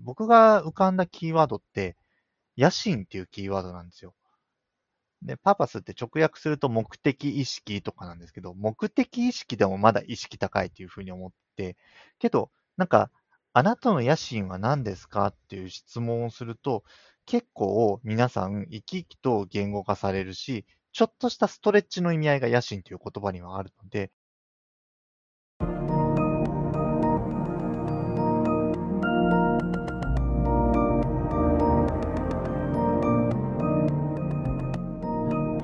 僕が浮かんだキーワードって、野心っていうキーワードなんですよ。で、パーパスって直訳すると目的意識とかなんですけど、目的意識でもまだ意識高いっていうふうに思って、けど、なんか、あなたの野心は何ですかっていう質問をすると、結構皆さん生き生きと言語化されるし、ちょっとしたストレッチの意味合いが野心という言葉にはあるので、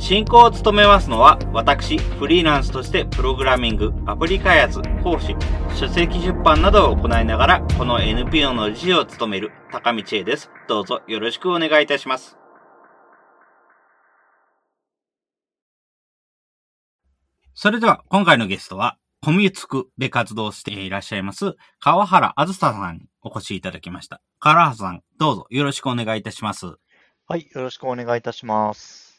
進行を務めますのは、私、フリーランスとしてプログラミング、アプリ開発、講師、書籍出版などを行いながら、この NPO の理事を務める高道恵です。どうぞよろしくお願いいたします。それでは、今回のゲストは、コミュツクで活動していらっしゃいます、川原あずささんにお越しいただきました。川原さん、どうぞよろしくお願いいたします。はい、よろしくお願いいたします。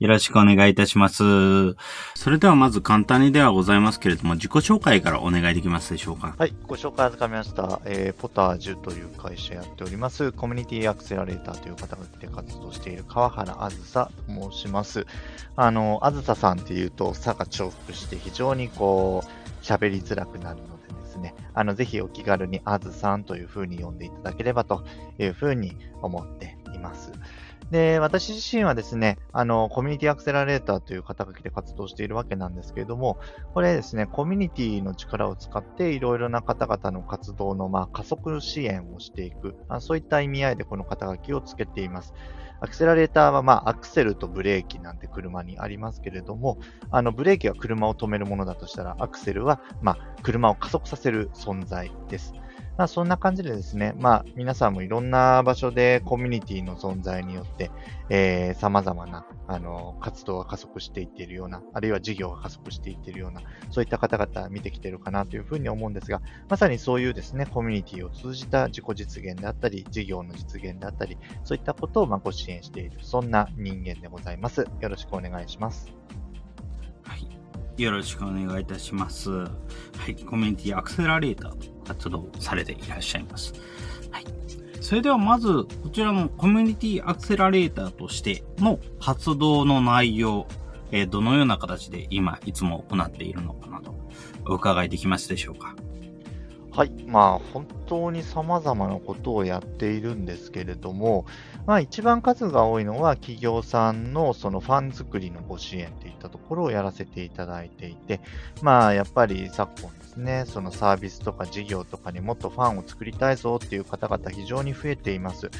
よろしくお願いいたします。それではまず簡単にではございますけれども、自己紹介からお願いできますでしょうか？はい、ご紹介預かりました。えー、ポタージュという会社やっております、コミュニティアクセラレーターという方がで活動している川原あずさと申します。あの、あずささんっていうと、さが重複して非常にこう、喋りづらくなるのでですね、あの、ぜひお気軽にあずさんというふうに呼んでいただければというふうに思っています。で、私自身はですね、あの、コミュニティアクセラレーターという肩書きで活動しているわけなんですけれども、これですね、コミュニティの力を使っていろいろな方々の活動の、まあ、加速支援をしていくあ、そういった意味合いでこの肩書きをつけています。アクセラレーターは、まあ、アクセルとブレーキなんて車にありますけれども、あの、ブレーキは車を止めるものだとしたら、アクセルは、まあ、車を加速させる存在です。まあ、そんな感じでですね、まあ、皆さんもいろんな場所でコミュニティの存在によって、えー、様々な、あの、活動が加速していっているような、あるいは事業が加速していっているような、そういった方々見てきているかなというふうに思うんですが、まさにそういうですね、コミュニティを通じた自己実現であったり、事業の実現であったり、そういったことをまご支援している、そんな人間でございます。よろしくお願いします。はいよろしくお願いいたします。はい、コミュニティアクセラレーターと活動されていらっしゃいます。はい。それではまず、こちらのコミュニティアクセラレーターとしての活動の内容、え、どのような形で今、いつも行っているのかなと、お伺いできますでしょうか？はい。まあ、本当に様々なことをやっているんですけれども、まあ、一番数が多いのは企業さんのそのファン作りのご支援といったところをやらせていただいていて、まあ、やっぱり昨今ですね、そのサービスとか事業とかにもっとファンを作りたいぞっていう方々非常に増えています。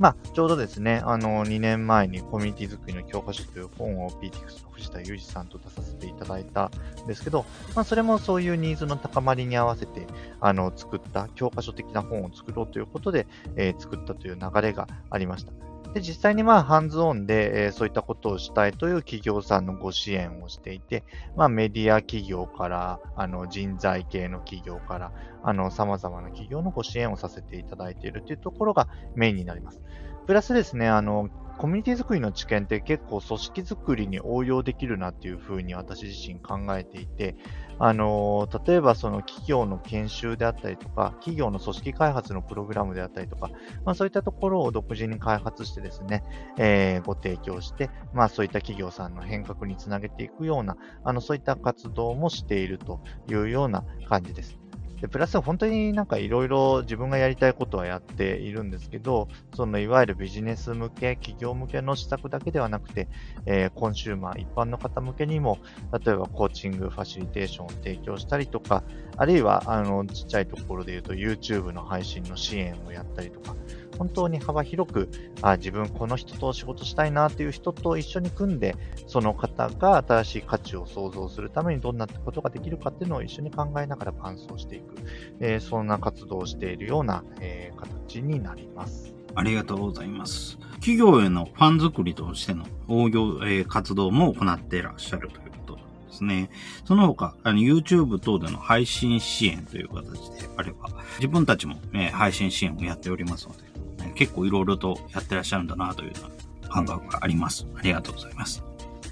まあ、ちょうどですね、あの、2年前にコミュニティ作りの教科書という本を PTX の藤田裕二さんと出させていただいたんですけど、まあ、それもそういうニーズの高まりに合わせて、あの、作った教科書的な本を作ろうということで、えー、作ったという流れがありました。で、実際にまあ、ハンズオンで、えー、そういったことをしたいという企業さんのご支援をしていて、まあ、メディア企業から、あの、人材系の企業から、あの、様々な企業のご支援をさせていただいているというところがメインになります。プラスですね、あの、コミュニティ作りの知見って結構組織作りに応用できるなっていうふうに私自身考えていて、あの例えばその企業の研修であったりとか、企業の組織開発のプログラムであったりとか、まあ、そういったところを独自に開発してですね、えー、ご提供して、まあ、そういった企業さんの変革につなげていくような、あのそういった活動もしているというような感じです。で、プラス本当になんかいろいろ自分がやりたいことはやっているんですけど、そのいわゆるビジネス向け、企業向けの施策だけではなくて、えー、コンシューマー、一般の方向けにも、例えばコーチング、ファシリテーションを提供したりとか、あるいは、あの、ちっちゃいところで言うと YouTube の配信の支援をやったりとか、本当に幅広く、あ自分この人と仕事したいなという人と一緒に組んで、その方が新しい価値を創造するためにどんなことができるかっていうのを一緒に考えながら伴走していく、えー、そんな活動をしているような、えー、形になります。ありがとうございます。企業へのファン作りとしての応用、えー、活動も行っていらっしゃるということですね。その他、あの YouTube 等での配信支援という形であれば、自分たちも、ね、配信支援をやっておりますので、ね、結構いろいろとやってらっしゃるんだなというような感覚があります。ありがとうございます。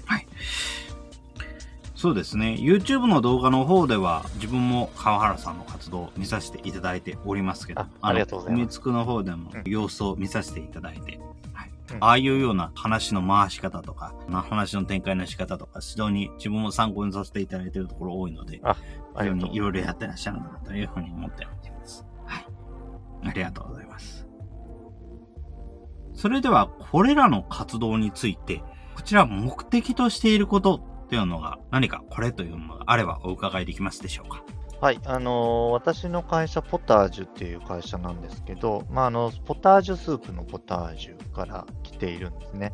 はい。そうですね。YouTube の動画の方では、自分も川原さんの活動を見させていただいておりますけど、あありがとうございます。つくの方でも様子を見させていただいて、はい、うん、ああいうような話の回し方とか、話の展開の仕方とか、指導に自分も参考にさせていただいているところ多いので、非常にいろいろやってらっしゃるんだなというふうに思っております。はい。ありがとうございます。それでは、これらの活動について、こちら目的としていることというのが何かこれというものがあればお伺いできますでしょうか？はい、あのー、私の会社、ポタージュっていう会社なんですけど、まあ、あの、ポタージュスープのポタージュから来ているんですね。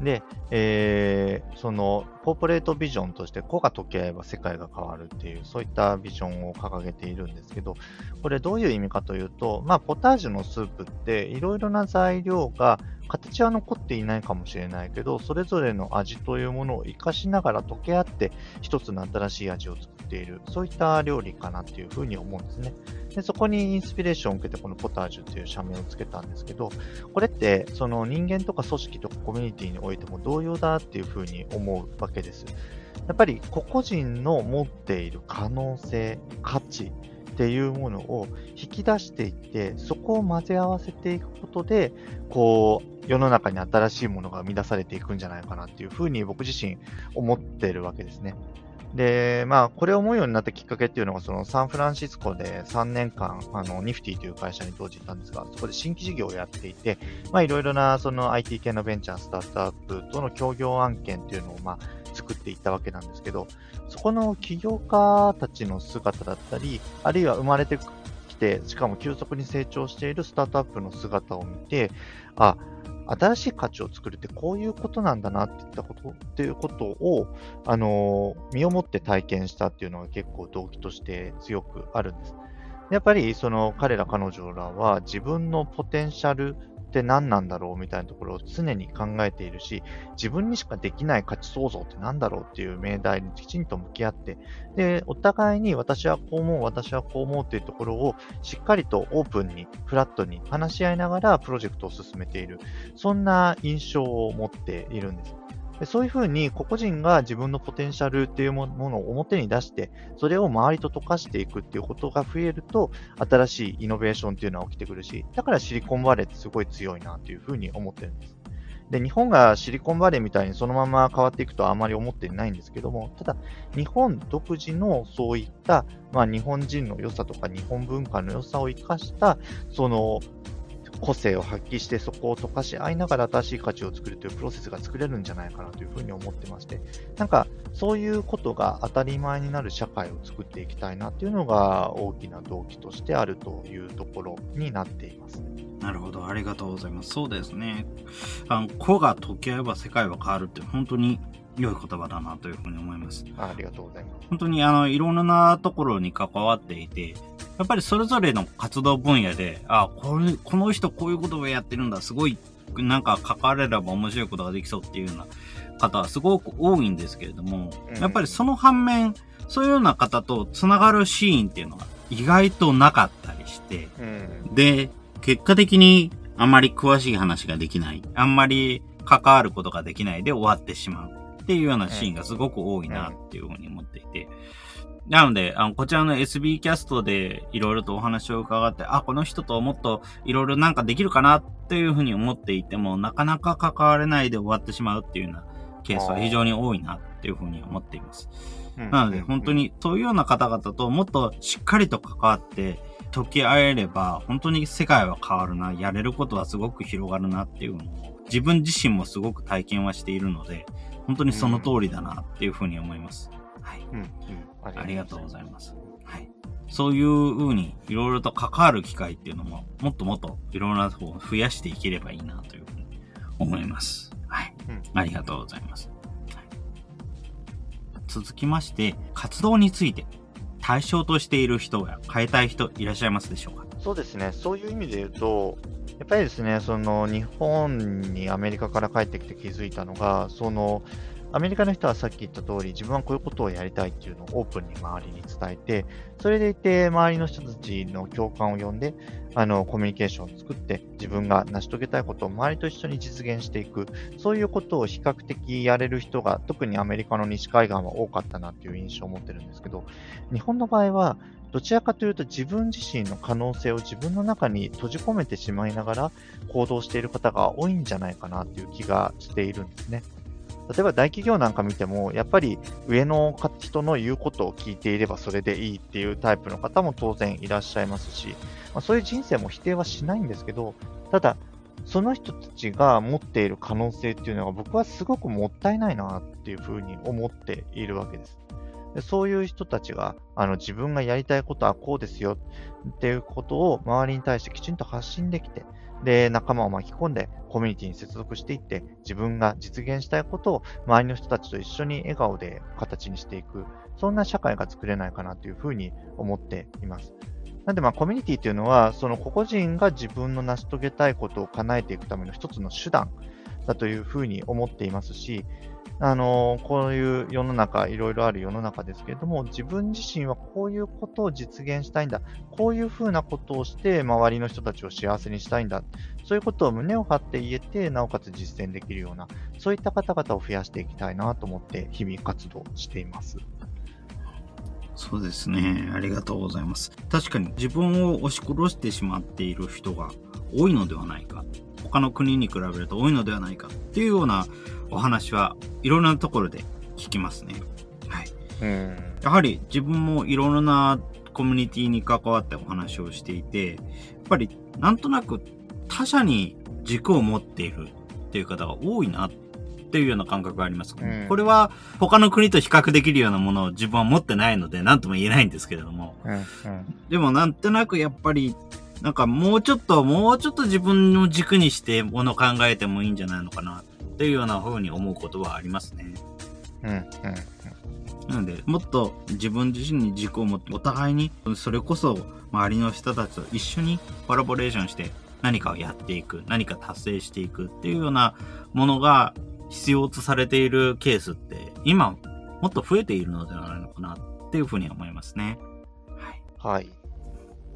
で、えー、その、コーポレートビジョンとして、個が溶け合えば世界が変わるっていう、そういったビジョンを掲げているんですけど、これどういう意味かというと、まあ、ポタージュのスープって、いろいろな材料が形は残っていないかもしれないけど、それぞれの味というものを活かしながら溶け合って、一つの新しい味を作っている、そういった料理かなっていうふうに思うんですね。でそこにインスピレーションを受けて、このポタージュという社名をつけたんですけど、これって、その人間とか組織とかコミュニティにおいても同様だっていうふうに思うわけです。やっぱり個々人の持っている可能性、価値、っていうものを引き出していって、そこを混ぜ合わせていくことで、こう、世の中に新しいものが生み出されていくんじゃないかなっていうふうに僕自身思ってるわけですね。で、まあ、これを思うようになったきっかけっていうのが、そのサンフランシスコで3年間、あの、ニフティという会社に当時いたんですが、そこで新規事業をやっていて、まあ、いろいろな、その IT 系のベンチャー、スタートアップとの協業案件っていうのを、まあ、作っていったわけなんですけど、そこの起業家たちの姿だったり、あるいは生まれてきて、しかも急速に成長しているスタートアップの姿を見て、あ、新しい価値を作るってこういうことなんだなっていったこと、っていうことを、あの、身をもって体験したっていうのが結構動機として強くあるんです。やっぱりその彼ら彼女らは自分のポテンシャルって何なんだろうみたいなところを常に考えているし、自分にしかできない価値創造って何だろうっていう命題にきちんと向き合って、で、お互いに私はこう思う、私はこう思うっていうところをしっかりとオープンに、フラットに話し合いながらプロジェクトを進めている、そんな印象を持っているんです。そういうふうに個々人が自分のポテンシャルっていうものを表に出して、それを周りと溶かしていくっていうことが増えると、新しいイノベーションっていうのは起きてくるし、だからシリコンバレーってすごい強いなというふうに思ってるんです。で、日本がシリコンバレーみたいにそのまま変わっていくとはあまり思ってないんですけども、ただ、日本独自のそういった、まあ、日本人の良さとか日本文化の良さを生かした、その個性を発揮してそこを溶かし合いながら新しい価値を作るというプロセスが作れるんじゃないかなというふうに思ってまして、なんかそういうことが当たり前になる社会を作っていきたいなというのが大きな動機としてあるというところになっています。なるほど、ありがとうございます。そうですね。あの、個が溶け合えば世界は変わるって本当に良い言葉だなというふうに思います。ありがとうございます。本当にあの、いろんなところに関わっていて、やっぱりそれぞれの活動分野で、あ、これ、この人こういうことをやってるんだ、すごい、なんか関われれば面白いことができそうっていうような方はすごく多いんですけれども、やっぱりその反面、そういうような方と繋がるシーンっていうのが意外となかったりして、で、結果的にあまり詳しい話ができない、あんまり関わることができないで終わってしまうっていうようなシーンがすごく多いなっていうふうに思っていて、なので、あの、こちらの SB キャストでいろいろとお話を伺って、あ、この人ともっといろいろなんかできるかなっていうふうに思っていても、なかなか関われないで終わってしまうっていうようなケースは非常に多いなっていうふうに思っています。なので、本当にそういうような方々ともっとしっかりと関わって、解き合えれば、本当に世界は変わるな、やれることはすごく広がるなっていうのを、自分自身もすごく体験はしているので、本当にその通りだなっていうふうに思います。はい。うん、うんありがとうございます。はい。そういう風にいろいろと関わる機会っていうのも、もっともっといろんなとこを増やしていければいいなというふうに思います。はい。うん、ありがとうございます。はい、続きまして、活動について対象としている人や変えたい人いらっしゃいますでしょうか？そうですね。そういう意味で言うと、やっぱりですね、その日本にアメリカから帰ってきて気づいたのが、そのアメリカの人はさっき言った通り、自分はこういうことをやりたいっていうのをオープンに周りに伝えて、それでいて、周りの人たちの共感を呼んで、あの、コミュニケーションを作って、自分が成し遂げたいことを周りと一緒に実現していく、そういうことを比較的やれる人が、特にアメリカの西海岸は多かったなっていう印象を持ってるんですけど、日本の場合は、どちらかというと自分自身の可能性を自分の中に閉じ込めてしまいながら行動している方が多いんじゃないかなっていう気がしているんですね。例えば大企業なんか見ても、やっぱり上の人の言うことを聞いていればそれでいいっていうタイプの方も当然いらっしゃいますし、まあ、そういう人生も否定はしないんですけど、ただ、その人たちが持っている可能性っていうのが僕はすごくもったいないなっていうふうに思っているわけです。でそういう人たちがあの自分がやりたいことはこうですよっていうことを周りに対してきちんと発信できて、で、仲間を巻き込んでコミュニティに接続していって、自分が実現したいことを周りの人たちと一緒に笑顔で形にしていく、そんな社会が作れないかなというふうに思っています。なんでまあコミュニティというのは、その個々人が自分の成し遂げたいことを叶えていくための一つの手段だというふうに思っていますし、あのこういう世の中、いろいろある世の中ですけれども、自分自身はこういうことを実現したいんだ、こういうふうなことをして、周りの人たちを幸せにしたいんだ、そういうことを胸を張って言えて、なおかつ実践できるような、そういった方々を増やしていきたいなと思って、日々活動しています。そうですね。ありがとうございます。確かに自分を押し殺してしまっている人が多いのではないか。他の国に比べると多いのではないかっていうようなお話はいろんなところで聞きますね。はい。やはり自分もいろんなコミュニティに関わってお話をしていて、やっぱりなんとなく他者に軸を持っているっていう方が多いなっていうような感覚があります。うん、これは他の国と比較できるようなものを自分は持ってないので何とも言えないんですけれども。うんうん、でもなんとなくやっぱりなんかもうちょっと、もうちょっと自分の軸にしてもの考えてもいいんじゃないのかなっていうような風に思うことはありますね。うん、うん。なので、もっと自分自身に軸を持って、お互いに、それこそ周りの人たちと一緒にコラボレーションして何かをやっていく、何か達成していくっていうようなものが必要とされているケースって、今、もっと増えているのではないのかなっていうふうに思いますね。はい。はい。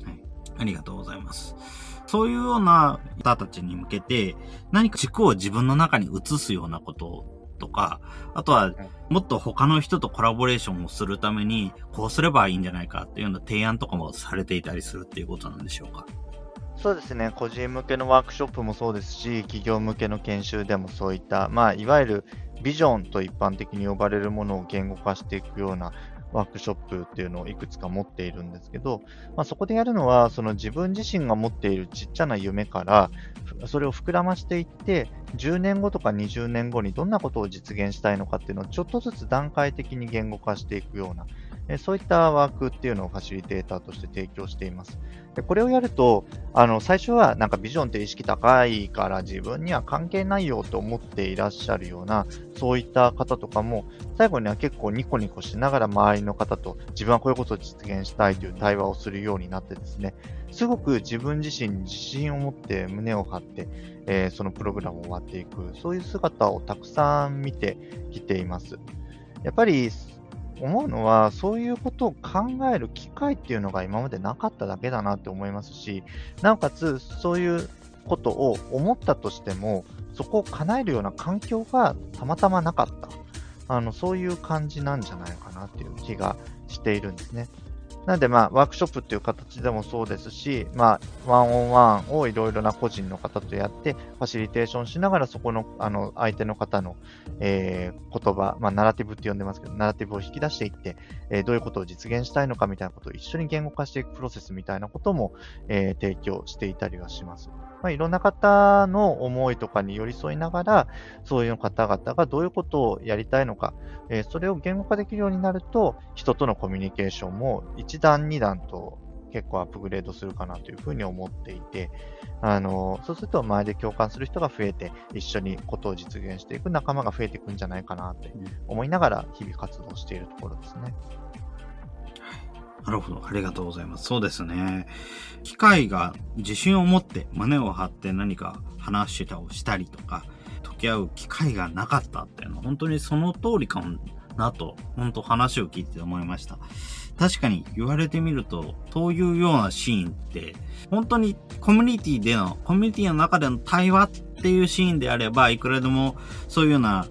はい。ありがとうございます。そういうような方たちに向けて、何か軸を自分の中に移すようなこととか、あとは、もっと他の人とコラボレーションをするために、こうすればいいんじゃないかっていうような提案とかもされていたりするっていうことなんでしょうか？そうですね、個人向けのワークショップもそうですし、企業向けの研修でもそういった、まあ、いわゆるビジョンと一般的に呼ばれるものを言語化していくようなワークショップっていうのをいくつか持っているんですけど、まあ、そこでやるのは、その自分自身が持っているちっちゃな夢から、それを膨らましていって、10年後とか20年後にどんなことを実現したいのかっていうのをちょっとずつ段階的に言語化していくような、そういったワークっていうのをファシリテーターとして提供しています。でこれをやると、あの、最初はなんかビジョンって意識高いから自分には関係ないよと思っていらっしゃるような、そういった方とかも、最後には結構ニコニコしながら周りの方と自分はこういうことを実現したいという対話をするようになってですね、すごく自分自身に自信を持って胸を張って、えー、そのプログラムを終わっていく、そういう姿をたくさん見てきています。やっぱり思うのは、そういうことを考える機会っていうのが今までなかっただけだなって思いますし、なおかつ、そういうことを思ったとしても、そこを叶えるような環境がたまたまなかった。あの、そういう感じなんじゃないかなっていう気がしているんですね。なんで、まあ、ワークショップっていう形でもそうですし、まあ、ワンオンワンをいろいろな個人の方とやって、ファシリテーションしながら、そこの、あの、相手の方の、えー、言葉、まあ、ナラティブって呼んでますけど、ナラティブを引き出していって、えー、どういうことを実現したいのかみたいなことを一緒に言語化していくプロセスみたいなことも、えー、提供していたりはします。まあ、いろんな方の思いとかに寄り添いながら、そういう方々がどういうことをやりたいのか、えー、それを言語化できるようになると、人とのコミュニケーションも1段2段と結構アップグレードするかなというふうに思っていて、あの、そうすると周りで共感する人が増えて、一緒にことを実現していく仲間が増えていくんじゃないかなって思いながら日々活動しているところですね。なるほど。ありがとうございます。そうですね。機械が自信を持って胸を張って何か話したをしたりとか、時き合う機会がなかったっていうのは、本当にその通りかもなと、本当話を聞いて思いました。確かに言われてみると、そういうようなシーンって、本当にコミュニティでの、コミュニティの中での対話っていうシーンであれば、いくらでもそういうような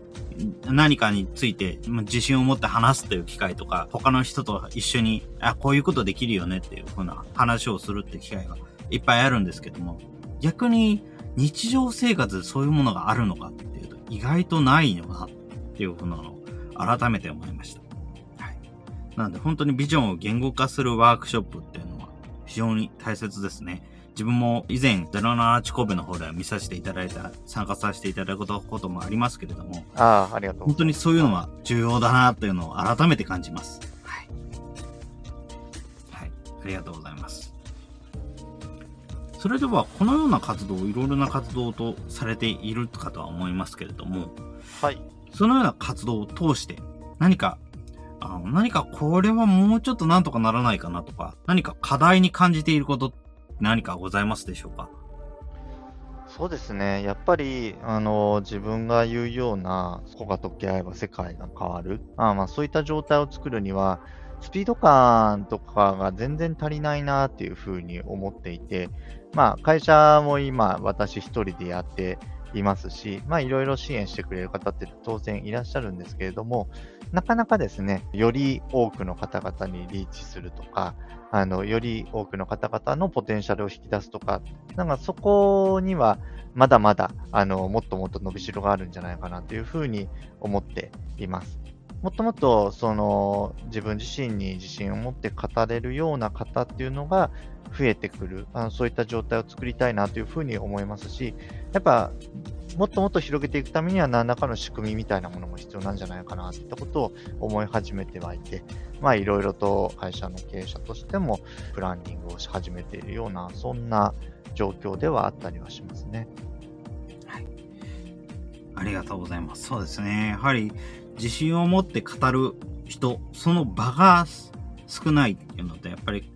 何かについて自信を持って話すという機会とか、他の人と一緒に、あ、こういうことできるよねっていうふうな話をするって機会がいっぱいあるんですけども、逆に日常生活でそういうものがあるのかっていうと、意外とないのかなっていうふうなのを改めて思いました。はい。なので本当にビジョンを言語化するワークショップっていうのは非常に大切ですね。自分も以前、ゼロナーチコベの方では見させていただいた、参加させていただくこともありますけれども、ああ、ありがとう。本当にそういうのは重要だなというのを改めて感じます。はい。はい。ありがとうございます。それでは、このような活動、いろいろな活動とされているかとは思いますけれども、はい。そのような活動を通して、何か、あの何かこれはもうちょっとなんとかならないかなとか、何か課題に感じていること何かございますでしょうか？そうですね。やっぱり、あの、自分が言うような、そこが溶け合えば世界が変わる。あまあ、そういった状態を作るには、スピード感とかが全然足りないなっていうふうに思っていて、まあ、会社も今、私1人でやっていますし、まあ、いろいろ支援してくれる方って当然いらっしゃるんですけれども、なかなかですね、より多くの方々にリーチするとか、あの、より多くの方々のポテンシャルを引き出すとか、なんかそこにはまだまだ、あの、もっともっと伸びしろがあるんじゃないかなというふうに思っています。もっともっと、その、自分自身に自信を持って語れるような方っていうのが増えてくる、あのそういった状態を作りたいなというふうに思いますし、やっぱ、もっともっと広げていくためには何らかの仕組みみたいなものも必要なんじゃないかなといったことを思い始めてはいて、まあいろいろと会社の経営者としてもプランニングをし始めているような、そんな状況ではあったりはしますね。はい。ありがとうございます。そうですね。やはり自信を持って語る人、その場が少ないっていうのと、やっぱり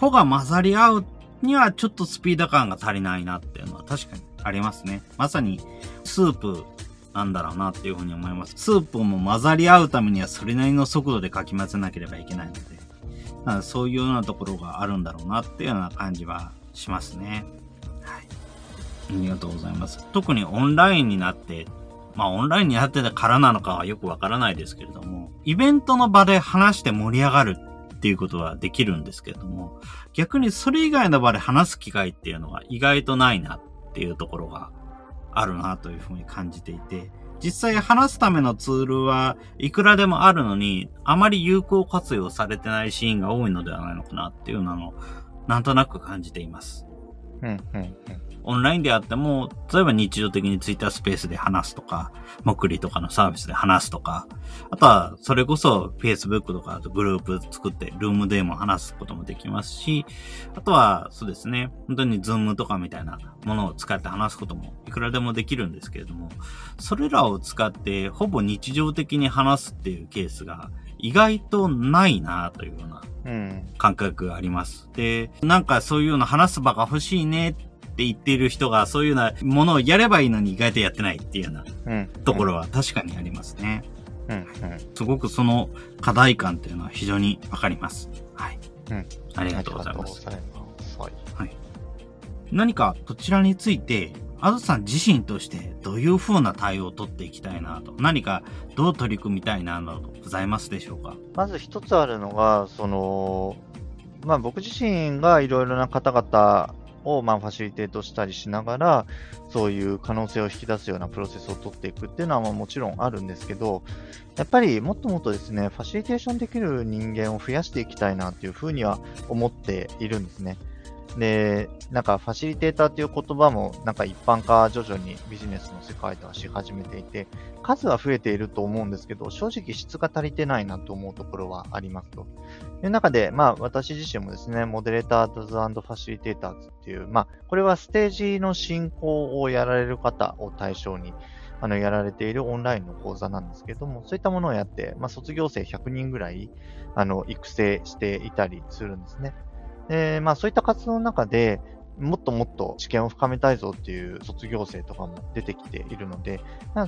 子が混ざり合うにはちょっとスピード感が足りないなっていうのは確かにありますね。まさにスープなんだろうなっていうふうに思います。スープも混ざり合うためにはそれなりの速度でかき混ぜなければいけないので、だそういうようなところがあるんだろうなっていうような感じはしますね。はい。ありがとうございます。特にオンラインになって、まあオンラインになってたからなのかはよくわからないですけれども、イベントの場で話して盛り上がるっていうことはできるんですけれども、逆にそれ以外の場で話す機会っていうのは意外とないなっていうところがあるなというふうに感じていて、実際話すためのツールはいくらでもあるのに、あまり有効活用されてないシーンが多いのではないのかなっていうのを、なんとなく感じています。うん、うん、うん。オンラインであっても、例えば日常的にツイッタースペースで話すとか、モクリとかのサービスで話すとか、あとは、それこそ Facebook とかグループ作って、ルームでも話すこともできますし、あとは、そうですね、本当にズームとかみたいなものを使って話すこともいくらでもできるんですけれども、それらを使ってほぼ日常的に話すっていうケースが意外とないなというような感覚があります。で、なんかそういうような話す場が欲しいねって言っている人が、そういうようなものをやればいいのに意外とやってないっていうようなところは確かにありますね。うんうん、すごくその課題感っていうのは非常にわかります。はい。うん、ありがとうございます。はい、はい。何かこちらについて、あずさん自身としてどういう風な対応を取っていきたいなと、何かどう取り組みたいなどございますでしょうか？まず一つあるのが、その、まあ僕自身がいろいろな方々をまあファシリテートしたりしながら、そういう可能性を引き出すようなプロセスを取っていくっていうのはまあもちろんあるんですけど、やっぱりもっともっとですね、ファシリテーションできる人間を増やしていきたいなっていうふうには思っているんですね。で、なんかファシリテーターっていう言葉もなんか一般化徐々にビジネスの世界ではし始めていて、数は増えていると思うんですけど、正直質が足りてないなと思うところはありますと。いう中で、まあ私自身もですね、モデレーターズファシリテーターズっていう、まあこれはステージの進行をやられる方を対象に、あの、やられているオンラインの講座なんですけども、そういったものをやって、まあ卒業生100人ぐらい、あの、育成していたりするんですね。で、まあそういった活動の中で、もっともっと知見を深めたいぞっていう卒業生とかも出てきているので、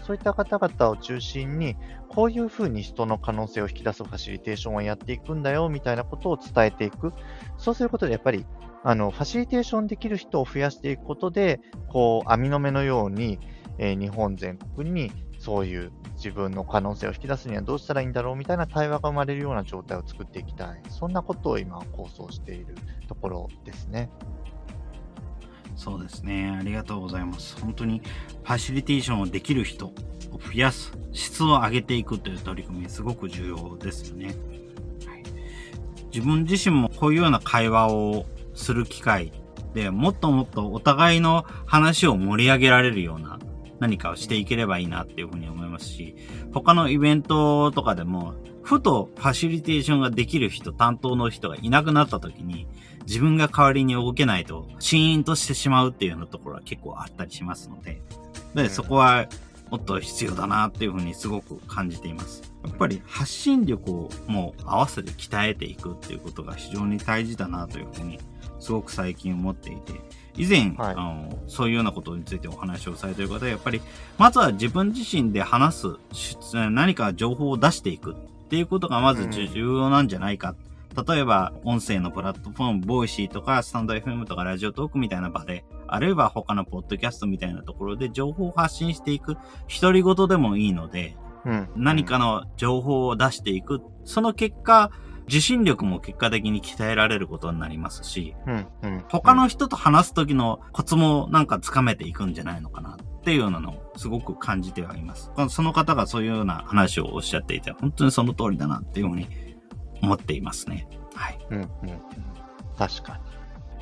そういった方々を中心に、こういうふうに人の可能性を引き出すファシリテーションをやっていくんだよみたいなことを伝えていく。そうすることでやっぱり、あの、ファシリテーションできる人を増やしていくことで、こう、網の目のように、えー、日本全国にそういう自分の可能性を引き出すにはどうしたらいいんだろうみたいな対話が生まれるような状態を作っていきたい。そんなことを今構想しているところですね。そうですね。ありがとうございます。本当にファシリテーションをできる人を増やす、質を上げていくという取り組み、すごく重要ですよね。はい、自分自身もこういうような会話をする機会でもっともっとお互いの話を盛り上げられるような何かをしていければいいなっていうふうに思いますし、他のイベントとかでも、ふとファシリテーションができる人、担当の人がいなくなった時に、自分が代わりに動けないと、シーンとしてしまうっていうようなところは結構あったりしますので、で、そこはもっと必要だなっていうふうにすごく感じています。やっぱり発信力をもう合わせて鍛えていくっていうことが非常に大事だなというふうにすごく最近思っていて、以前、はい、あの、そういうようなことについてお話をされている方は、やっぱり、まずは自分自身で話す、何か情報を出していくっていうことがまず重要なんじゃないか。うん、例えば、音声のプラットフォーム、ボイシーとか、スタンド FM とか、ラジオトークみたいな場で、あるいは他のポッドキャストみたいなところで情報を発信していく、独り言でもいいので、うん、何かの情報を出していく。その結果、発信力も結果的に鍛えられることになりますし、うんうん、他の人と話す時のコツもなんかつかめていくんじゃないのかなっていうようなのをすごく感じてはいます。その方がそういうような話をおっしゃっていて、本当にその通りだなっていうふうに思っていますね。はい。うんうん、確かに。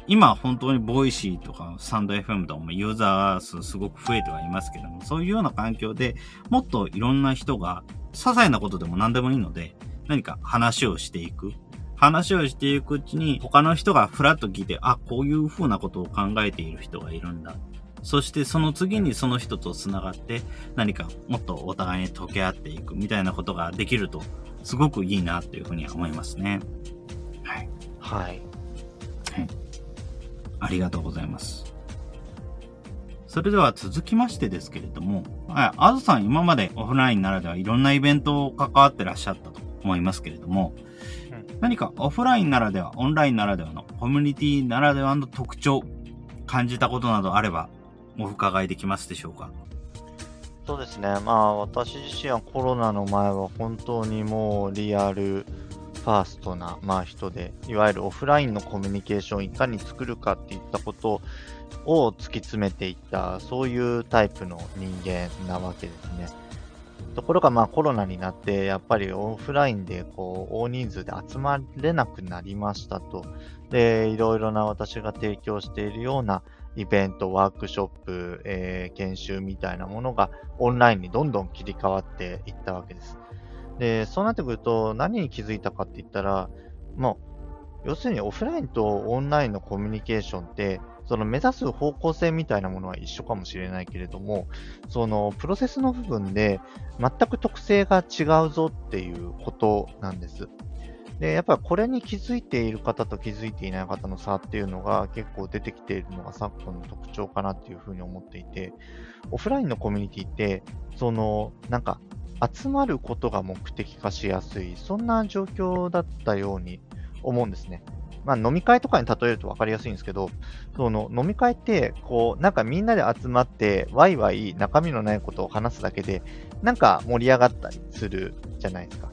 今本当にボイシーとかサンド FM とかもユーザー数すごく増えてはいますけども、そういうような環境でもっといろんな人が些細なことでも何でもいいので、何か話をしていく。話をしていくうちに他の人がふらっと聞いて、あ、こういう風なことを考えている人がいるんだ。そしてその次にその人と繋がって何かもっとお互いに溶け合っていくみたいなことができるとすごくいいなっていうふうに思いますね。はい。はい。はい。ありがとうございます。それでは続きましてですけれども、はい、あずさん今までオフラインならではいろんなイベントを関わってらっしゃったと思いますけれども、何かオフラインならでは、オンラインならではのコミュニティならではの特徴、感じたことなどあれば、お伺いできますでしょうか？そうですね。まあ、私自身はコロナの前は本当にもうリアルファーストな、まあ、人で、いわゆるオフラインのコミュニケーションをいかに作るかっていったことを突き詰めていった、そういうタイプの人間なわけですね。ところがまあコロナになって、やっぱりオフラインでこう大人数で集まれなくなりましたと。で、いろいろな私が提供しているようなイベント、ワークショップ、えー、研修みたいなものがオンラインにどんどん切り替わっていったわけです。で、そうなってくると何に気づいたかって言ったら、もう、要するにオフラインとオンラインのコミュニケーションって、その目指す方向性みたいなものは一緒かもしれないけれども、そのプロセスの部分で全く特性が違うぞっていうことなんです。で、やっぱりこれに気づいている方と気づいていない方の差っていうのが結構出てきているのが昨今の特徴かなっていうふうに思っていて、オフラインのコミュニティって、その、なんか、集まることが目的化しやすい、そんな状況だったように思うんですね。まあ、飲み会とかに例えると分かりやすいんですけど、その飲み会って、こう、なんかみんなで集まって、ワイワイ中身のないことを話すだけで、なんか盛り上がったりするじゃないですか。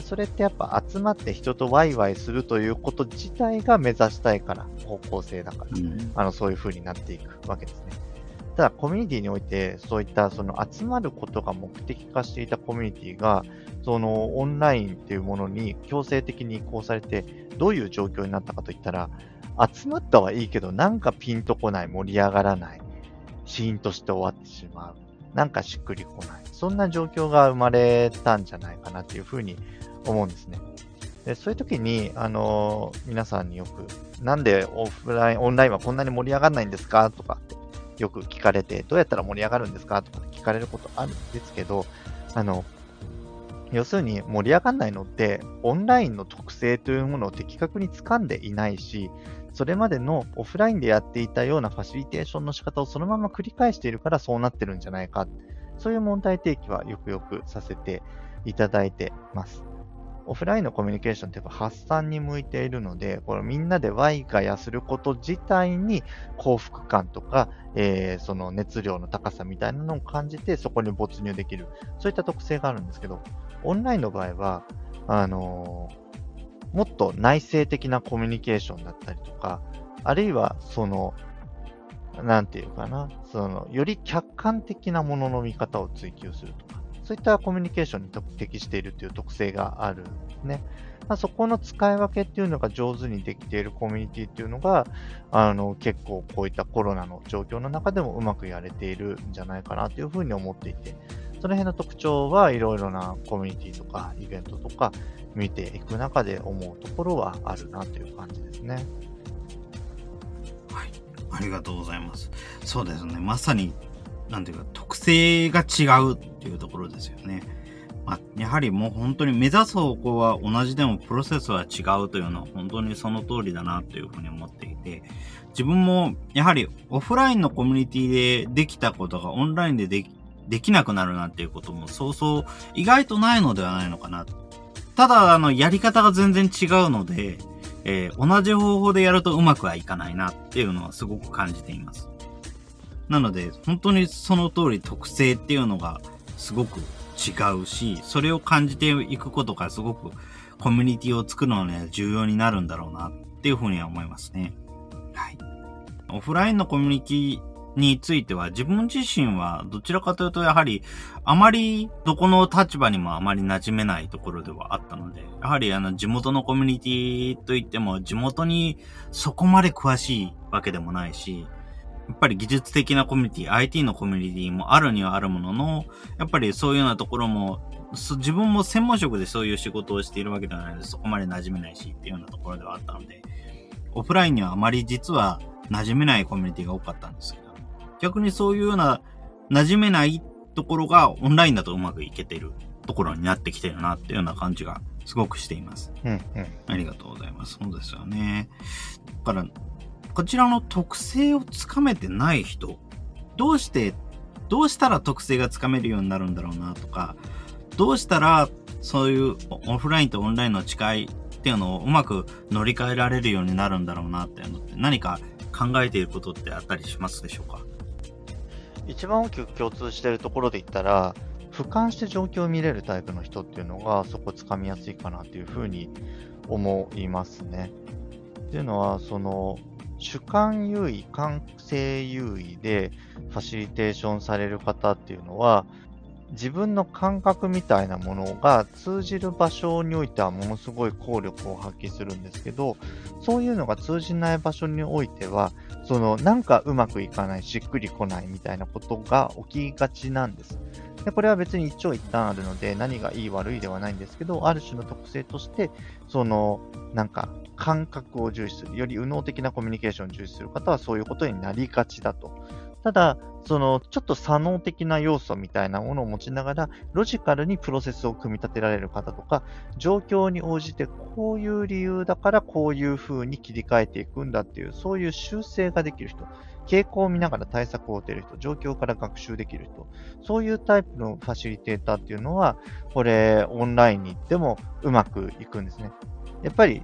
それってやっぱ集まって人とワイワイするということ自体が目指したいから、方向性だから、うん、あの、そういう風になっていくわけですね。ただ、コミュニティにおいて、そういったその集まることが目的化していたコミュニティが、そのオンラインっていうものに強制的に移行されて、どういう状況になったかといったら、集まったはいいけど、なんかピンとこない、盛り上がらない、シーンとして終わってしまう、なんかしっくりこない、そんな状況が生まれたんじゃないかなっていうふうに思うんですね。でそういう時に、あの、皆さんによく、なんでオフライン、オンラインはこんなに盛り上がらないんですか？とかってよく聞かれて、どうやったら盛り上がるんですか？とか聞かれることあるんですけど、あの、要するに盛り上がらないのって、オンラインの特性というものを的確に掴んでいないし、それまでのオフラインでやっていたようなファシリテーションの仕方をそのまま繰り返しているからそうなってるんじゃないか。そういう問題提起はよくよくさせていただいてます。オフラインのコミュニケーションってやっぱ発散に向いているので、これみんなでワイガヤすること自体に幸福感とか、えー、その熱量の高さみたいなのを感じてそこに没入できる。そういった特性があるんですけど、オンラインの場合は、あのー、もっと内省的なコミュニケーションだったりとか、あるいはその、なんていうかな、その、より客観的なものの見方を追求すると、そういったコミュニケーションに適しているという特性があるんですね。まあ、そこの使い分けっていうのが上手にできているコミュニティっていうのが、あの、結構こういったコロナの状況の中でもうまくやれているんじゃないかなというふうに思っていて、その辺の特徴はいろいろなコミュニティとかイベントとか見ていく中で思うところはあるなという感じですね。はい。ありがとうございます。そうですね。まさになんていうか、特性が違うっていうところですよね。まあ、やはりもう本当に目指す方向は同じでもプロセスは違うというのは本当にその通りだなというふうに思っていて、自分もやはりオフラインのコミュニティでできたことがオンラインでできできなくなるなんていうこともそうそう意外とないのではないのかな。ただ、あの、やり方が全然違うので、えー、同じ方法でやるとうまくはいかないなっていうのはすごく感じています。なので、本当にその通り特性っていうのがすごく違うし、それを感じていくことがすごくコミュニティを作るのには重要になるんだろうなっていうふうには思いますね。はい。オフラインのコミュニティについては自分自身はどちらかというとやはりあまりどこの立場にもあまり馴染めないところではあったので、やはりあの地元のコミュニティといっても地元にそこまで詳しいわけでもないし、やっぱり技術的なコミュニティ、IT のコミュニティもあるにはあるものの、やっぱりそういうようなところも、自分も専門職でそういう仕事をしているわけではないので、そこまで馴染めないしっていうようなところではあったので、オフラインにはあまり実は馴染めないコミュニティが多かったんですけど、逆にそういうような馴染めないところがオンラインだとうまくいけてるところになってきてるなっていうような感じがすごくしています。うんうん、ありがとうございます。そうですよね。だから、こちらの特性をつかめてない人、どうして、どうしたら特性がつかめるようになるんだろうなとか、どうしたらそういうオフラインとオンラインの違いっていうのをうまく乗り換えられるようになるんだろうなっていうのって何か考えていることってあったりしますでしょうか？一番大きく共通しているところで言ったら、俯瞰して状況を見れるタイプの人っていうのがそこつかみやすいかなっていうふうに思いますね。っていうのは、その、主観優位、感性優位でファシリテーションされる方っていうのは、自分の感覚みたいなものが通じる場所においてはものすごい効力を発揮するんですけど、そういうのが通じない場所においては、そのなんかうまくいかない、しっくりこないみたいなことが起きがちなんです。でこれは別に一長一短あるので何がいい悪いではないんですけど、ある種の特性として、そのなんか感覚を重視する、より右脳的なコミュニケーションを重視する方はそういうことになりがちだと。ただ、そのちょっと左脳的な要素みたいなものを持ちながら、ロジカルにプロセスを組み立てられる方とか、状況に応じてこういう理由だからこういう風に切り替えていくんだっていう、そういう修正ができる人、傾向を見ながら対策を打てる人、状況から学習できる人、そういうタイプのファシリテーターっていうのは、これ、オンラインに行ってもうまくいくんですね。やっぱり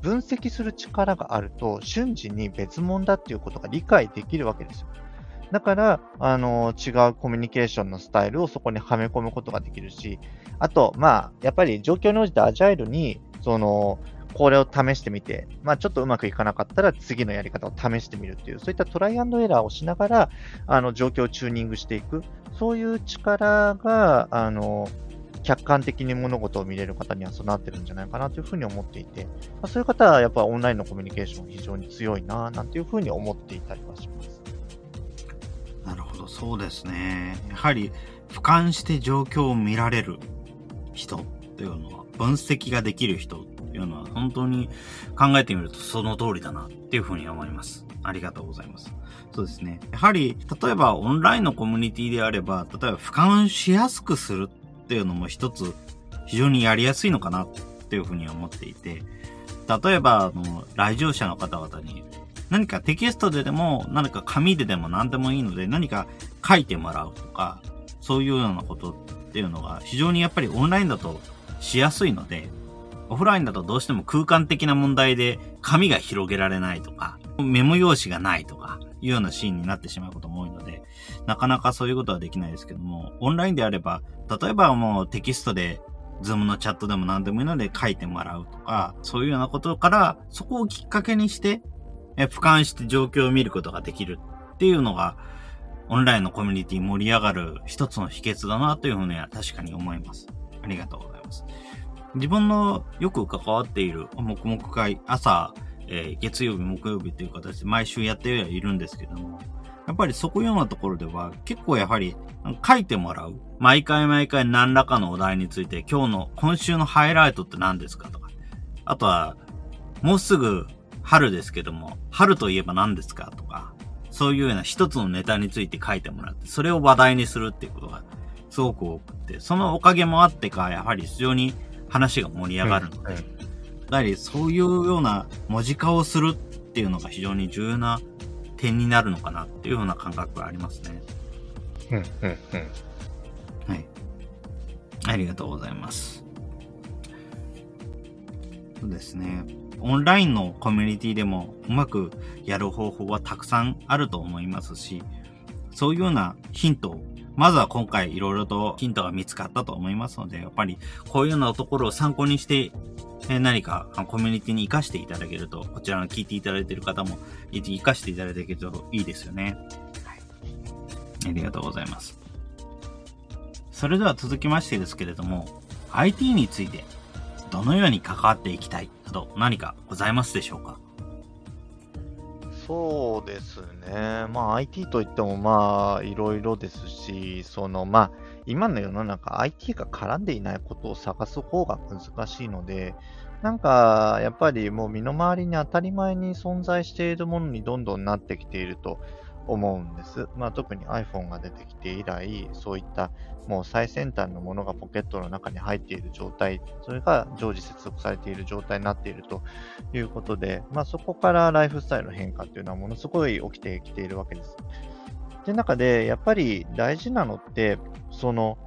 分析する力があると、瞬時に別物だっていうことが理解できるわけですよ。だから、あの、違うコミュニケーションのスタイルをそこにはめ込むことができるし、あと、まあ、やっぱり状況に応じてアジャイルに、その、これを試してみて、まあ、ちょっとうまくいかなかったら次のやり方を試してみるっていう、そういったトライアンドエラーをしながら、あの、状況をチューニングしていく、そういう力が、あの、客観的に物事を見れる方には備わってるんじゃないかなというふうに思っていて、まあ、そういう方はやっぱオンラインのコミュニケーション非常に強いな、なんていうふうに思っていたりはします。なるほど、そうですね。やはり俯瞰して状況を見られる人というのは、分析ができる人というのは、本当に考えてみるとその通りだなっていうふうに思います。ありがとうございます。そうですね。やはり、例えばオンラインのコミュニティであれば、例えば俯瞰しやすくするっていうのも一つ非常にやりやすいのかなっていうふうに思っていて、例えば、あの、来場者の方々に、何かテキストででも、何か紙ででも何でもいいので、何か書いてもらうとか、そういうようなことっていうのが非常にやっぱりオンラインだとしやすいので、オフラインだとどうしても空間的な問題で紙が広げられないとか、メモ用紙がないとか、いうようなシーンになってしまうことも多いので、なかなかそういうことはできないですけども、オンラインであれば、例えばもうテキストで、ズームのチャットでも何でもいいので書いてもらうとか、そういうようなことから、そこをきっかけにして、え俯瞰して状況を見ることができるっていうのが、オンラインのコミュニティ盛り上がる一つの秘訣だなというふうには確かに思います。ありがとうございます。自分のよく関わっている黙々会、朝、えー、月曜日、木曜日という形で毎週やってはいるんですけども、やっぱりそこようなところでは結構やはり書いてもらう。毎回毎回何らかのお題について今日の、今週のハイライトって何ですかとか。あとは、もうすぐ春ですけども、春といえば何ですかとか、そういうような一つのネタについて書いてもらって、それを話題にするっていうことがすごく多くて、そのおかげもあってか、やはり非常に話が盛り上がるので、やはりそういうような文字化をするっていうのが非常に重要な点になるのかなっていうような感覚がありますね。うん、うん、うん。はい。ありがとうございます。そうですね。オンラインのコミュニティでもうまくやる方法はたくさんあると思いますし、そういうようなヒントをまずは今回いろいろとヒントが見つかったと思いますので、やっぱりこういうようなところを参考にして、え何かコミュニティに活かしていただけると、こちらの聞いていただいている方も活かしていただけるといいですよね。はい。ありがとうございます。それでは続きましてですけれども、IT についてどのように関わっていきたいなど何かございますでしょうか？そうですね。まあ IT といってもまあいろいろですし、そのまあ今の世の中 IT が絡んでいないことを探す方が難しいので、なんかやっぱりもう身の回りに当たり前に存在しているものにどんどんなってきていると思うんです。まあ、特に iPhone が出てきて以来、そういったもう最先端のものがポケットの中に入っている状態、それが常時接続されている状態になっているということで、まあ、そこからライフスタイルの変化っていうのはものすごい起きてきているわけです。で、中でやっぱり大事なのって、その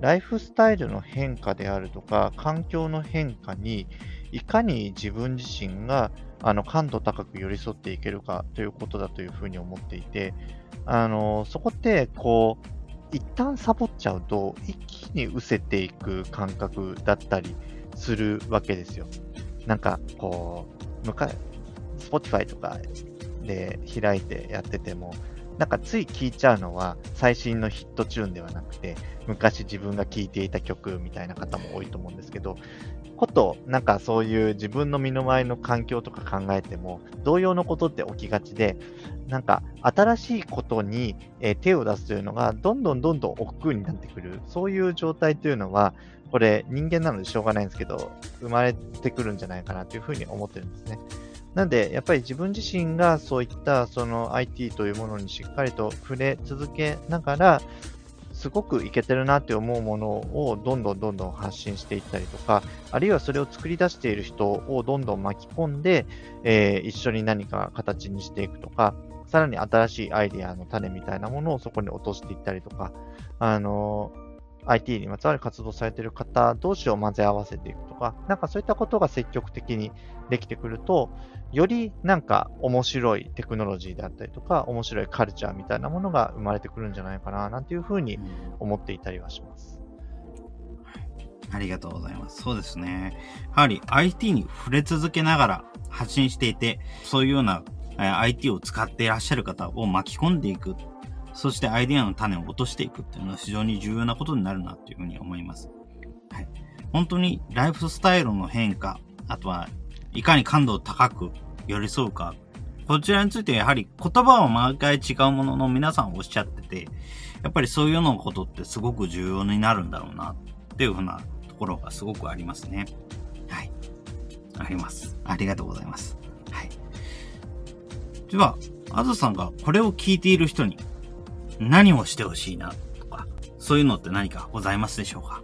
ライフスタイルの変化であるとか、環境の変化にいかに自分自身があの感度高く寄り添っていけるかということだというふうに思っていて、あのそこって、こう、一旦サボっちゃうと、一気に失せていく感覚だったりするわけですよ。なんか、こう、昔、Spotify とかで開いてやってても、なんかつい聴いちゃうのは最新のヒットチューンではなくて、昔自分が聴いていた曲みたいな方も多いと思うんですけど、こと、なんかそういう自分の身の回りの環境とか考えても、同様のことって起きがちで、なんか新しいことに、え手を出すというのが、どんどんどんどん億劫になってくる、そういう状態というのは、これ人間なのでしょうがないんですけど、生まれてくるんじゃないかなというふうに思ってるんですね。なんで、やっぱり自分自身がそういったその IT というものにしっかりと触れ続けながら、すごくいけてるなって思うものをどんどんどんどん発信していったりとか、あるいはそれを作り出している人をどんどん巻き込んで、えー、一緒に何か形にしていくとか、さらに新しいアイデアの種みたいなものをそこに落としていったりとか、あの IT にまつわる活動されている方同士を混ぜ合わせていくとか、なんかそういったことが積極的にできてくると、よりなんか面白いテクノロジーであったりとか、面白いカルチャーみたいなものが生まれてくるんじゃないかな、なんていうふうに思っていたりはします。ありがとうございます。そうですね。やはり IT に触れ続けながら発信していて、そういうような IT を使っていらっしゃる方を巻き込んでいくそしてアイデアの種を落としていくっていうのは非常に重要なことになるなっていうふうに思います。はい。本当にライフスタイルの変化、あとはいかに感度を高く寄り添うか、こちらについてやはり言葉は毎回違うものの皆さんおっしゃってて、やっぱりそういうようなことってすごく重要になるんだろうなっていうふうなところがすごくありますね。はい。あります。ありがとうございます。はい。では、あずさんがこれを聞いている人に何をしてほしいなとか、そういうのって何かございますでしょうか？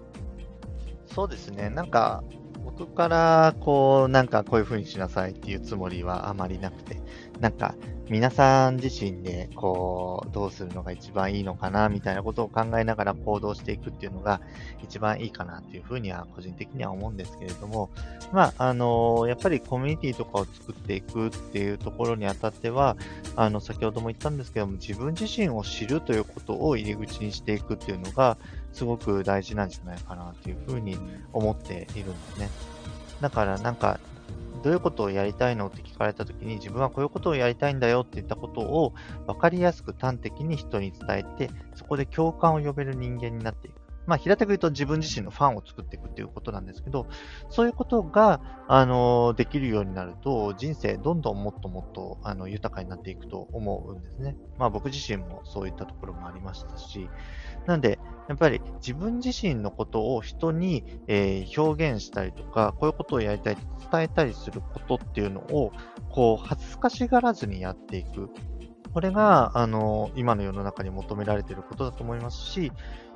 そうですね。なんか、僕から、こう、なんかこういうふうにしなさいっていうつもりはあまりなくて、なんか、皆さん自身で、こう、どうするのが一番いいのかな、みたいなことを考えながら行動していくっていうのが一番いいかなっていう風には個人的には思うんですけれども、まあ、あのやっぱりコミュニティとかを作っていくっていうところにあたっては、あの、先ほども言ったんですけども、自分自身を知るということを入り口にしていくっていうのが、すごく大事なんじゃないかなっていうふうに思っているんですね。だからなんか、どういうことをやりたいの？って聞かれたときに、自分はこういうことをやりたいんだよって言ったことを分かりやすく端的に人に伝えて、そこで共感を呼べる人間になっていく。まあ、平たく言うと自分自身のファンを作っていくっていうことなんですけど、そういうことが、あの、できるようになると、人生どんどんもっともっと、あの、豊かになっていくと思うんですね。まあ、僕自身もそういったところもありましたし、なんで、やっぱり自分自身のことを人に、えー表現したりとか、こういうことをやりたい伝えたりすることっていうのを、こう、恥ずかしがらずにやっていく。これが、あの、今の世の中に求められていることだと思いますし、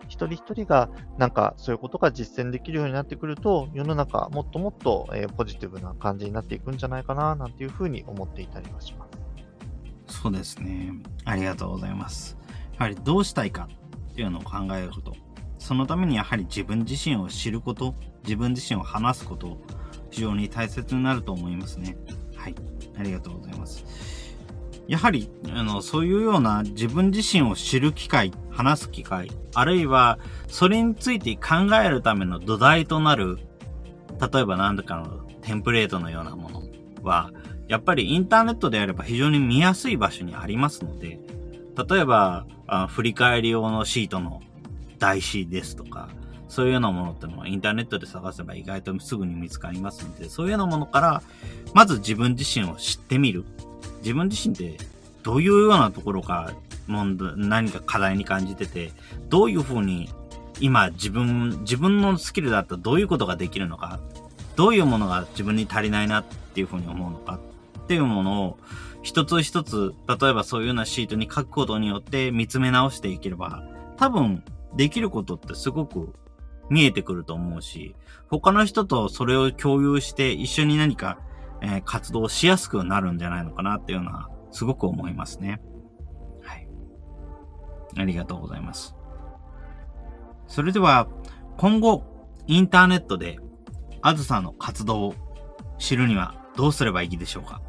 一人一人が、なんか、そういうことが実践できるようになってくると、世の中、もっともっと、えーポジティブな感じになっていくんじゃないかな、なんていうふうに思っていたりはします。そうですね。ありがとうございます。やはりどうしたいかっていうのを考えること。そのためにやはり自分自身を知ること、自分自身を話すこと、非常に大切になると思いますね。はい。ありがとうございます。やはり、あの、そういうような自分自身を知る機会、話す機会、あるいは、それについて考えるための土台となる、例えば何らかのテンプレートのようなものは、やっぱりインターネットであれば非常に見やすい場所にありますので、例えば、あ振り返り用のシートの台紙ですとか、そういうようなものってのはインターネットで探せば意外とすぐに見つかりますので、そういうようなものから、まず自分自身を知ってみる。自分自身ってどういうようなところが問題、何か課題に感じてて、どういうふうに今自分、自分のスキルだったらどういうことができるのか、どういうものが自分に足りないなっていうふうに思うのかっていうものを一つ一つ、例えばそういうようなシートに書くことによって見つめ直していければ、多分できることってすごく見えてくると思うし、他の人とそれを共有して一緒に何か、えー活動しやすくなるんじゃないのかなっていうのはすごく思いますね。はい。ありがとうございます。それでは、今後、インターネットで、あずさの活動を知るにはどうすればいいでしょうか？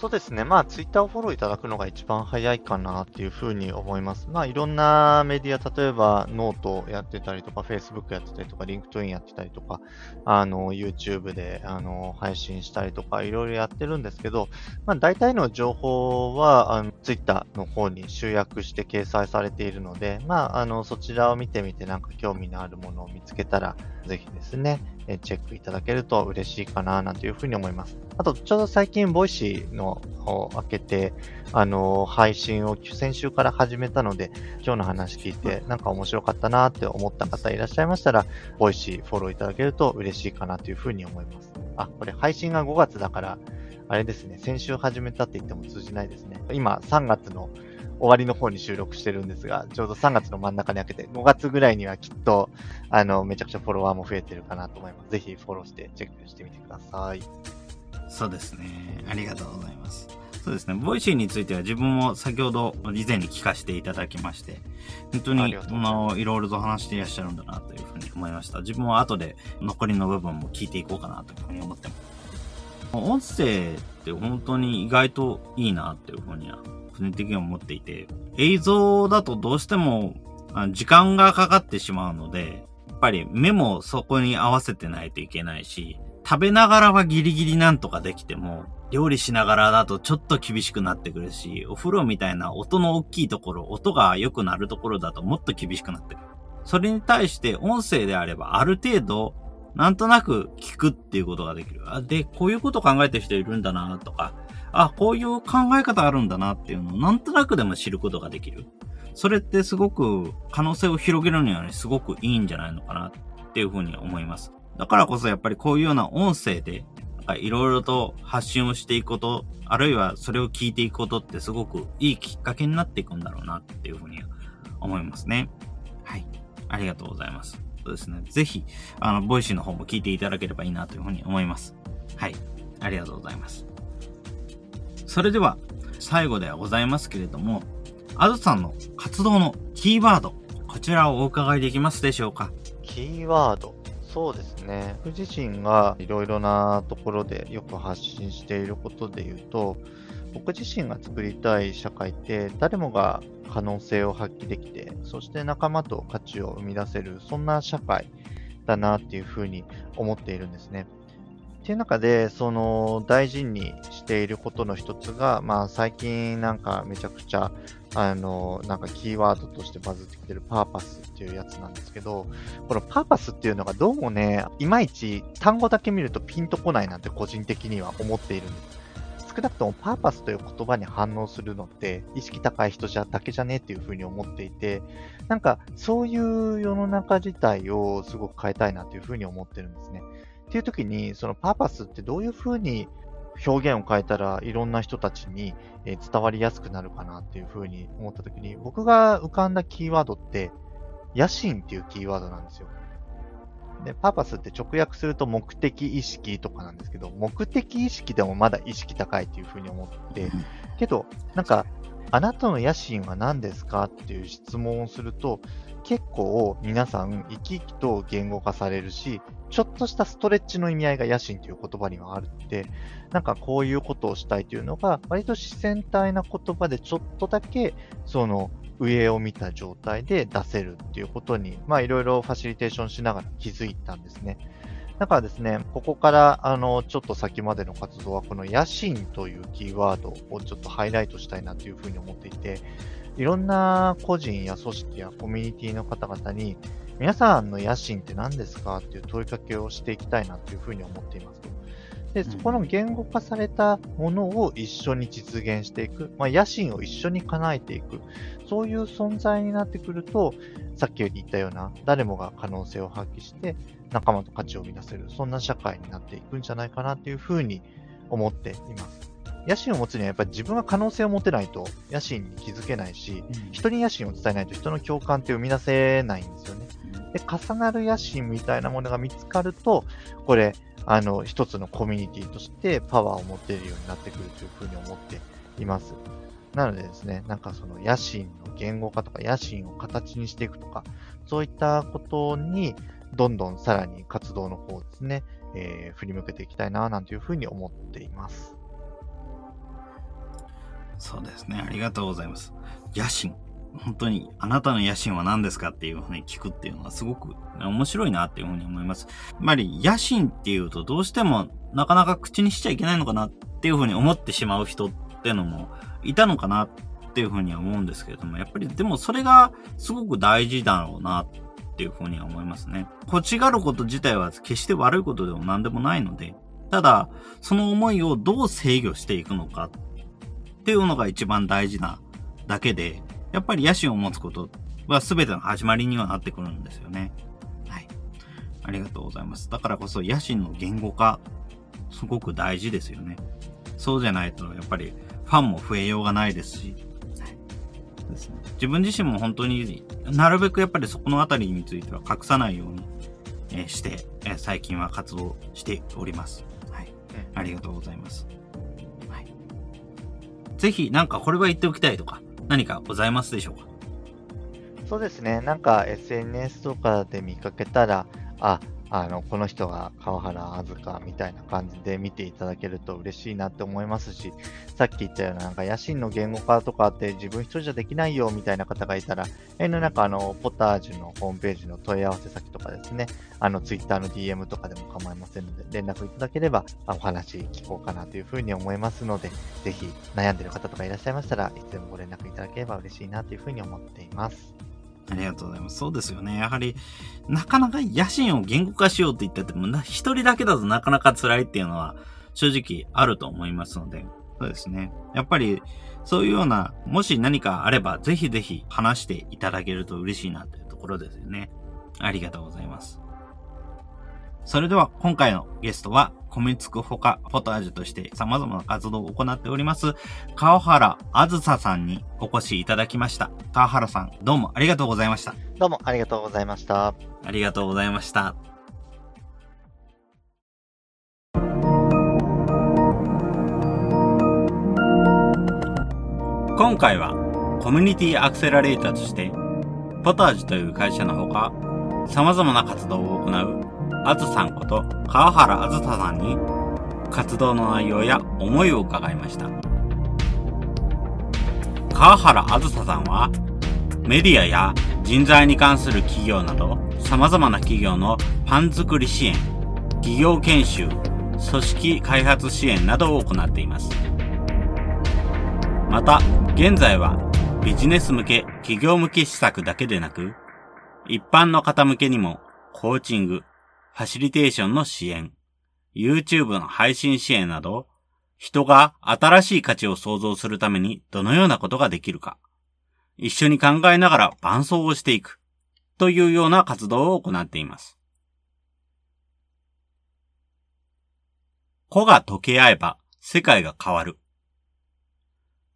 そうですね。まあ、ツイッターをフォローいただくのが一番早いかなっていうふうに思います。まあ、いろんなメディア、例えばノートやってたりとか、Facebook やってたりとか、LinkedIn やってたりとか、あの、YouTube で、あの、配信したりとか、いろいろやってるんですけど、まあ、大体の情報は、あの、ツイッターの方に集約して掲載されているので、まあ、あの、そちらを見てみて、なんか興味のあるものを見つけたら、ぜひですね、えチェックいただけると嬉しいかな、なんていうふうに思います。あと、ちょうど最近、ボイシーのを開けて、あの、配信を先週から始めたので、今日の話聞いて、なんか面白かったなって思った方いらっしゃいましたら、ボイシーフォローいただけると嬉しいかなというふうに思います。あ、これ配信が5月だから、あれですね、先週始めたって言っても通じないですね。今、3月の終わりの方に収録してるんですが、ちょうど3月の真ん中に開けて、5月ぐらいにはきっと、あの、めちゃくちゃフォロワーも増えてるかなと思います。ぜひフォローしてチェックしてみてください。そうですね。ありがとうございます。そうですね。ボイシーについては自分も先ほど以前に聞かせていただきまして、本当にあのいろいろと話していらっしゃるんだなというふうに思いました。自分は後で残りの部分も聞いていこうかなというふうに思ってます。音声って本当に意外といいなっていうふうには、個人的には思っていて、映像だとどうしても時間がかかってしまうので、やっぱり目もそこに合わせてないといけないし、食べながらはギリギリなんとかできても、料理しながらだとちょっと厳しくなってくるし、お風呂みたいな音の大きいところ、音が良くなるところだともっと厳しくなってくる。それに対して音声であればある程度、なんとなく聞くっていうことができる。で、こういうこと考えてる人いるんだなとか、あ、こういう考え方あるんだなっていうのをなんとなくでも知ることができる。それってすごく可能性を広げるにはね、すごくいいんじゃないのかなっていうふうに思います。だからこそやっぱりこういうような音声で、いろいろと発信をしていくこと、あるいはそれを聞いていくことってすごくいいきっかけになっていくんだろうなっていうふうに思いますね。はい。ありがとうございます。そうですね。ぜひ、あの、ボイシーの方も聞いていただければいいなというふうに思います。はい。ありがとうございます。それでは、最後ではございますけれども、あずさんの活動のキーワード、こちらをお伺いできますでしょうか？キーワードそうですね。僕自身がいろいろなところでよく発信していることで言うと、僕自身が作りたい社会って誰もが可能性を発揮できて、そして仲間と価値を生み出せる、そんな社会だなっていうふうに思っているんですね。っていう中で、その大事にしていることの一つが、まあ最近なんかめちゃくちゃ、あの、なんかキーワードとしてバズってきてるパーパスっていうやつなんですけど、このパーパスっていうのがどうもね、いまいち単語だけ見るとピンとこないなんて個人的には思っているんです。少なくともパーパスという言葉に反応するのって、意識高い人じゃだけじゃねっていうふうに思っていて、なんかそういう世の中自体をすごく変えたいなというふうに思ってるんですね。っていう時に、そのパーパスってどういうふうに表現を変えたらいろんな人たちに伝わりやすくなるかなっていうふうに思った時に、僕が浮かんだキーワードって、野心っていうキーワードなんですよ。で、パーパスって直訳すると目的意識とかなんですけど、目的意識でもまだ意識高いっていうふうに思って、けど、なんか、あなたの野心は何ですか？っていう質問をすると、結構皆さん生き生きと言語化されるし、ちょっとしたストレッチの意味合いが野心という言葉にはあるので、なんかこういうことをしたいというのが、割と自然体な言葉でちょっとだけ、その上を見た状態で出せるっていうことに、まあいろいろファシリテーションしながら気づいたんですね。だからですね、ここから、あの、ちょっと先までの活動は、この野心というキーワードをちょっとハイライトしたいなというふうに思っていて、いろんな個人や組織やコミュニティの方々に、皆さんの野心って何ですかっていう問いかけをしていきたいなというふうに思っています。で、そこの言語化されたものを一緒に実現していく、まあ、野心を一緒に叶えていく、そういう存在になってくると、さっき言ったような、誰もが可能性を発揮して、仲間と価値を生み出せる、そんな社会になっていくんじゃないかなっていうふうに思っています。野心を持つにはやっぱり自分が可能性を持てないと野心に気づけないし、うん、人に野心を伝えないと人の共感って生み出せないんですよね。で、重なる野心みたいなものが見つかると、これ、あの、一つのコミュニティとしてパワーを持てるようになってくるというふうに思っています。なのでですね、なんかその野心の言語化とか野心を形にしていくとか、そういったことにどんどんさらに活動の方ですね、えー、振り向けていきたいな、なんていうふうに思っています。そうですね。ありがとうございます。野心。本当に、あなたの野心は何ですかっていうふうに聞くっていうのはすごく面白いなっていうふうに思います。やっぱり野心っていうとどうしてもなかなか口にしちゃいけないのかなっていうふうに思ってしまう人っていうのもいたのかなっていうふうには思うんですけれども、やっぱりでもそれがすごく大事だろうなっていうふうには思いますね。欲しがること自体は決して悪いことでも何でもないので、ただ、その思いをどう制御していくのかっていうのが一番大事なだけで、やっぱり野心を持つことは全ての始まりにはなってくるんですよね。はい。ありがとうございます。だからこそ野心の言語化、すごく大事ですよね。そうじゃないと、やっぱりファンも増えようがないですし、ですね、自分自身も本当になるべくやっぱりそこのあたりについては隠さないように、えして、え最近は活動しております。はい。ありがとうございます。ぜひなんかこれは言っておきたいとか、何かございますでしょうか？そうですね。なんか SNS とかで見かけたら、あ、あの、この人が川原あずかみたいな感じで見ていただけると嬉しいなって思いますし、さっき言ったようななんか野心の言語化とかって自分一人じゃできないよみたいな方がいたら、えのなんかあの、ポタージュのホームページの問い合わせ先とかですね、あの、ツイッターの DM とかでも構いませんので、連絡いただければお話聞こうかなというふうに思いますので、ぜひ悩んでる方とかいらっしゃいましたらいつでもご連絡いただければ嬉しいなというふうに思っています。ありがとうございます。そうですよね。やはり、なかなか野心を言語化しようって言ったっても、一人だけだとなかなか辛いっていうのは正直あると思いますので、そうですね。やっぱり、そういうような、もし何かあれば、ぜひぜひ話していただけると嬉しいなというところですよね。ありがとうございます。それでは、今回のゲストは、コミツクほかポタージュとして様々な活動を行っております、川原あずささんにお越しいただきました。川原さん、どうもありがとうございました。どうもありがとうございました。ありがとうございました。今回はコミュニティアクセラレーターとして、ポタージュという会社のほか、様々な活動を行う、あずさんこと川原あずささんに、活動の内容や思いを伺いました。川原あずささんは、メディアや人材に関する企業など、様々な企業のパン作り支援、企業研修、組織開発支援などを行っています。また、現在はビジネス向け、企業向け施策だけでなく、一般の方向けにもコーチング、ファシリテーションの支援、YouTube の配信支援など、人が新しい価値を創造するためにどのようなことができるか、一緒に考えながら伴走をしていく、というような活動を行っています。子が溶け合えば世界が変わる。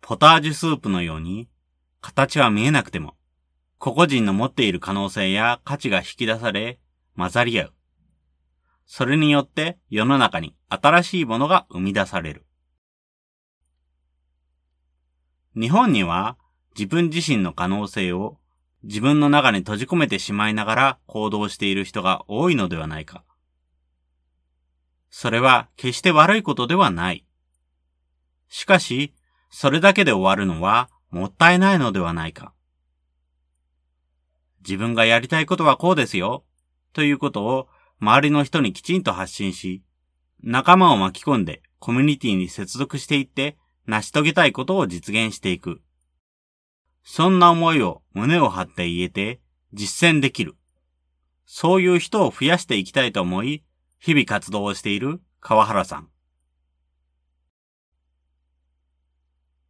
ポタージュスープのように、形は見えなくても、個々人の持っている可能性や価値が引き出され、混ざり合う。それによって世の中に新しいものが生み出される。日本には自分自身の可能性を自分の中に閉じ込めてしまいながら行動している人が多いのではないか。それは決して悪いことではない。しかし、それだけで終わるのはもったいないのではないか。自分がやりたいことはこうですよ、ということを周りの人にきちんと発信し、仲間を巻き込んでコミュニティに接続していって成し遂げたいことを実現していく。そんな思いを胸を張って言えて実践できる。そういう人を増やしていきたいと思い、日々活動をしている川原さん。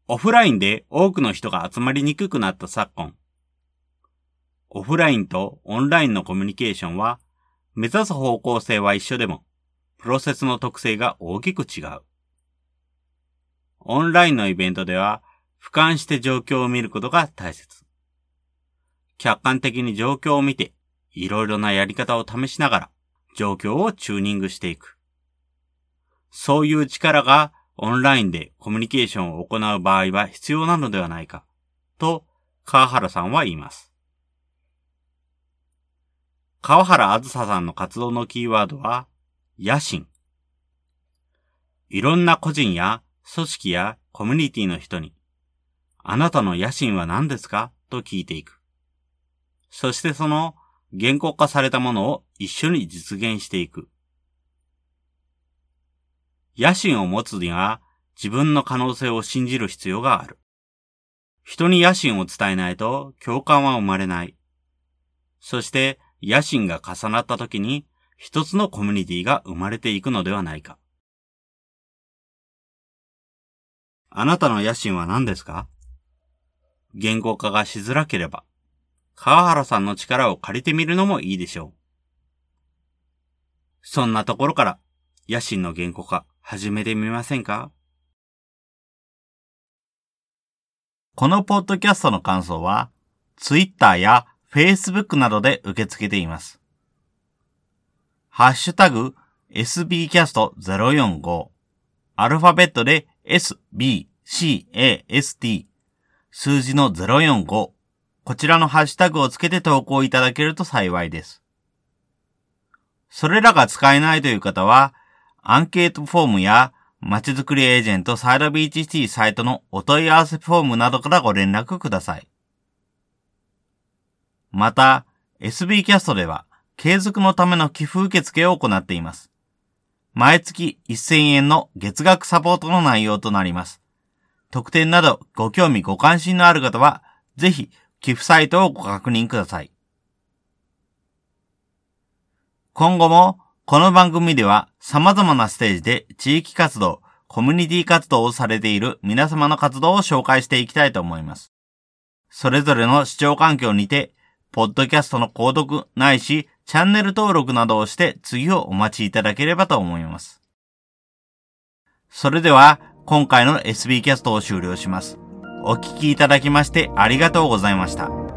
オフラインで多くの人が集まりにくくなった昨今。オフラインとオンラインのコミュニケーションは、目指す方向性は一緒でも、プロセスの特性が大きく違う。オンラインのイベントでは、俯瞰して状況を見ることが大切。客観的に状況を見て、いろいろなやり方を試しながら、状況をチューニングしていく。そういう力がオンラインでコミュニケーションを行う場合は必要なのではないか、と川原さんは言います。川原あずささんの活動のキーワードは、野心。いろんな個人や組織やコミュニティの人に、あなたの野心は何ですか？と聞いていく。そしてその言語化されたものを一緒に実現していく。野心を持つには自分の可能性を信じる必要がある。人に野心を伝えないと共感は生まれない。そして野心が重なった時に一つのコミュニティが生まれていくのではないか。あなたの野心は何ですか？言語化がしづらければ、川原さんの力を借りてみるのもいいでしょう。そんなところから野心の言語化始めてみませんか？このポッドキャストの感想は、Twitter や Facebook などで受け付けています。ハッシュタグ sbcast045 アルファベットで sbcast 数字の045こちらのハッシュタグをつけて投稿いただけると幸いです。それらが使えないという方は、アンケートフォームやまちづくりエージェントサイドビーチシティサイトのお問い合わせフォームなどからご連絡ください。また、SB キャストでは継続のための寄付受付を行っています。毎月1000円の月額サポートの内容となります。特典などご興味ご関心のある方は、ぜひ寄付サイトをご確認ください。今後もこの番組では様々なステージで地域活動、コミュニティ活動をされている皆様の活動を紹介していきたいと思います。それぞれの視聴環境にて、ポッドキャストの購読ないし、チャンネル登録などをして次をお待ちいただければと思います。それでは、今回の SB キャストを終了します。お聴きいただきましてありがとうございました。